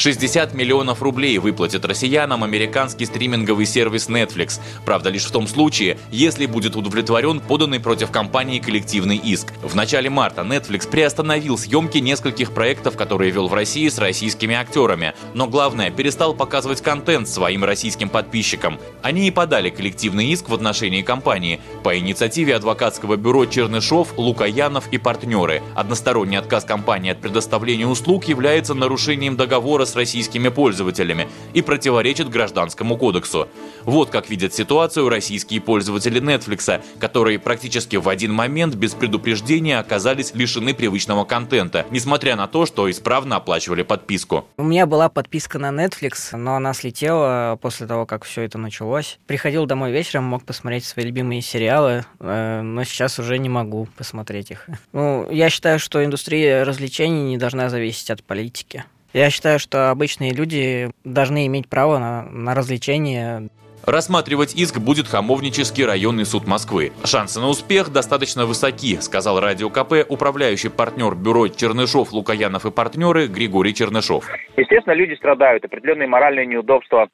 60 миллионов рублей выплатит россиянам американский стриминговый сервис Netflix. Правда, лишь в том случае, если будет удовлетворен поданный против компании коллективный иск. В начале марта Netflix приостановил съемки нескольких проектов, которые вел в России с российскими актерами. Но главное, перестал показывать контент своим российским подписчикам. Они и подали коллективный иск в отношении компании по инициативе адвокатского бюро Чернышов, Лукаянов и партнеры. Односторонний отказ компании от предоставления услуг является нарушением договора с российскими пользователями и противоречит Гражданскому кодексу. Вот как видят ситуацию российские пользователи Netflix, которые практически в один момент без предупреждения оказались лишены привычного контента, несмотря на то, что исправно оплачивали подписку. У меня была подписка на Netflix, но она слетела после того, как все это началось. Приходил домой вечером, мог посмотреть свои любимые сериалы, э, но сейчас уже не могу посмотреть их. Ну, я считаю, что индустрия развлечений не должна зависеть от политики. Я считаю, что обычные люди должны иметь право на, на развлечения. Рассматривать иск будет Хамовнический районный суд Москвы. Шансы на успех достаточно высоки, сказал Радио КП управляющий партнер бюро Чернышов, Лукаянов и партнеры Григорий Чернышов. Естественно, люди страдают, определенные моральные неудобства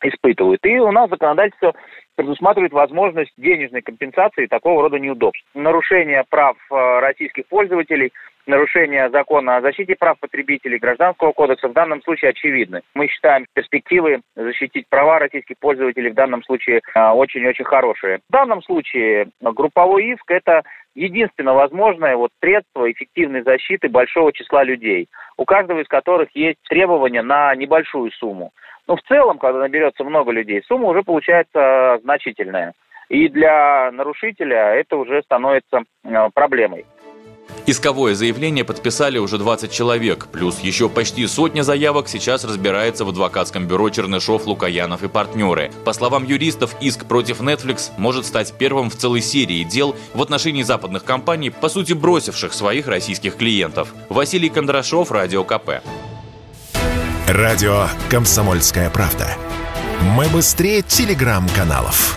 испытывают. И у нас законодательство предусматривает возможность денежной компенсации такого рода неудобств. Нарушение прав э, российских пользователей – нарушение закона о защите прав потребителей, Гражданского кодекса в данном случае очевидны. Мы считаем перспективы защитить права российских пользователей в данном случае а, очень-очень хорошие. В данном случае групповой иск – это единственно возможное вот средство эффективной защиты большого числа людей, у каждого из которых есть требования на небольшую сумму. Но в целом, когда наберется много людей, сумма уже получается значительная. И для нарушителя это уже становится а, проблемой. Исковое заявление подписали уже 20 человек, плюс еще почти сотня заявок сейчас разбирается в адвокатском бюро Чернышов, Лукаянов и партнеры. По словам юристов, иск против Netflix может стать первым в целой серии дел в отношении западных компаний, по сути бросивших своих российских клиентов. Василий Кондрашов, Радио КП. Радио «Комсомольская правда». Мы быстрее телеграм-каналов.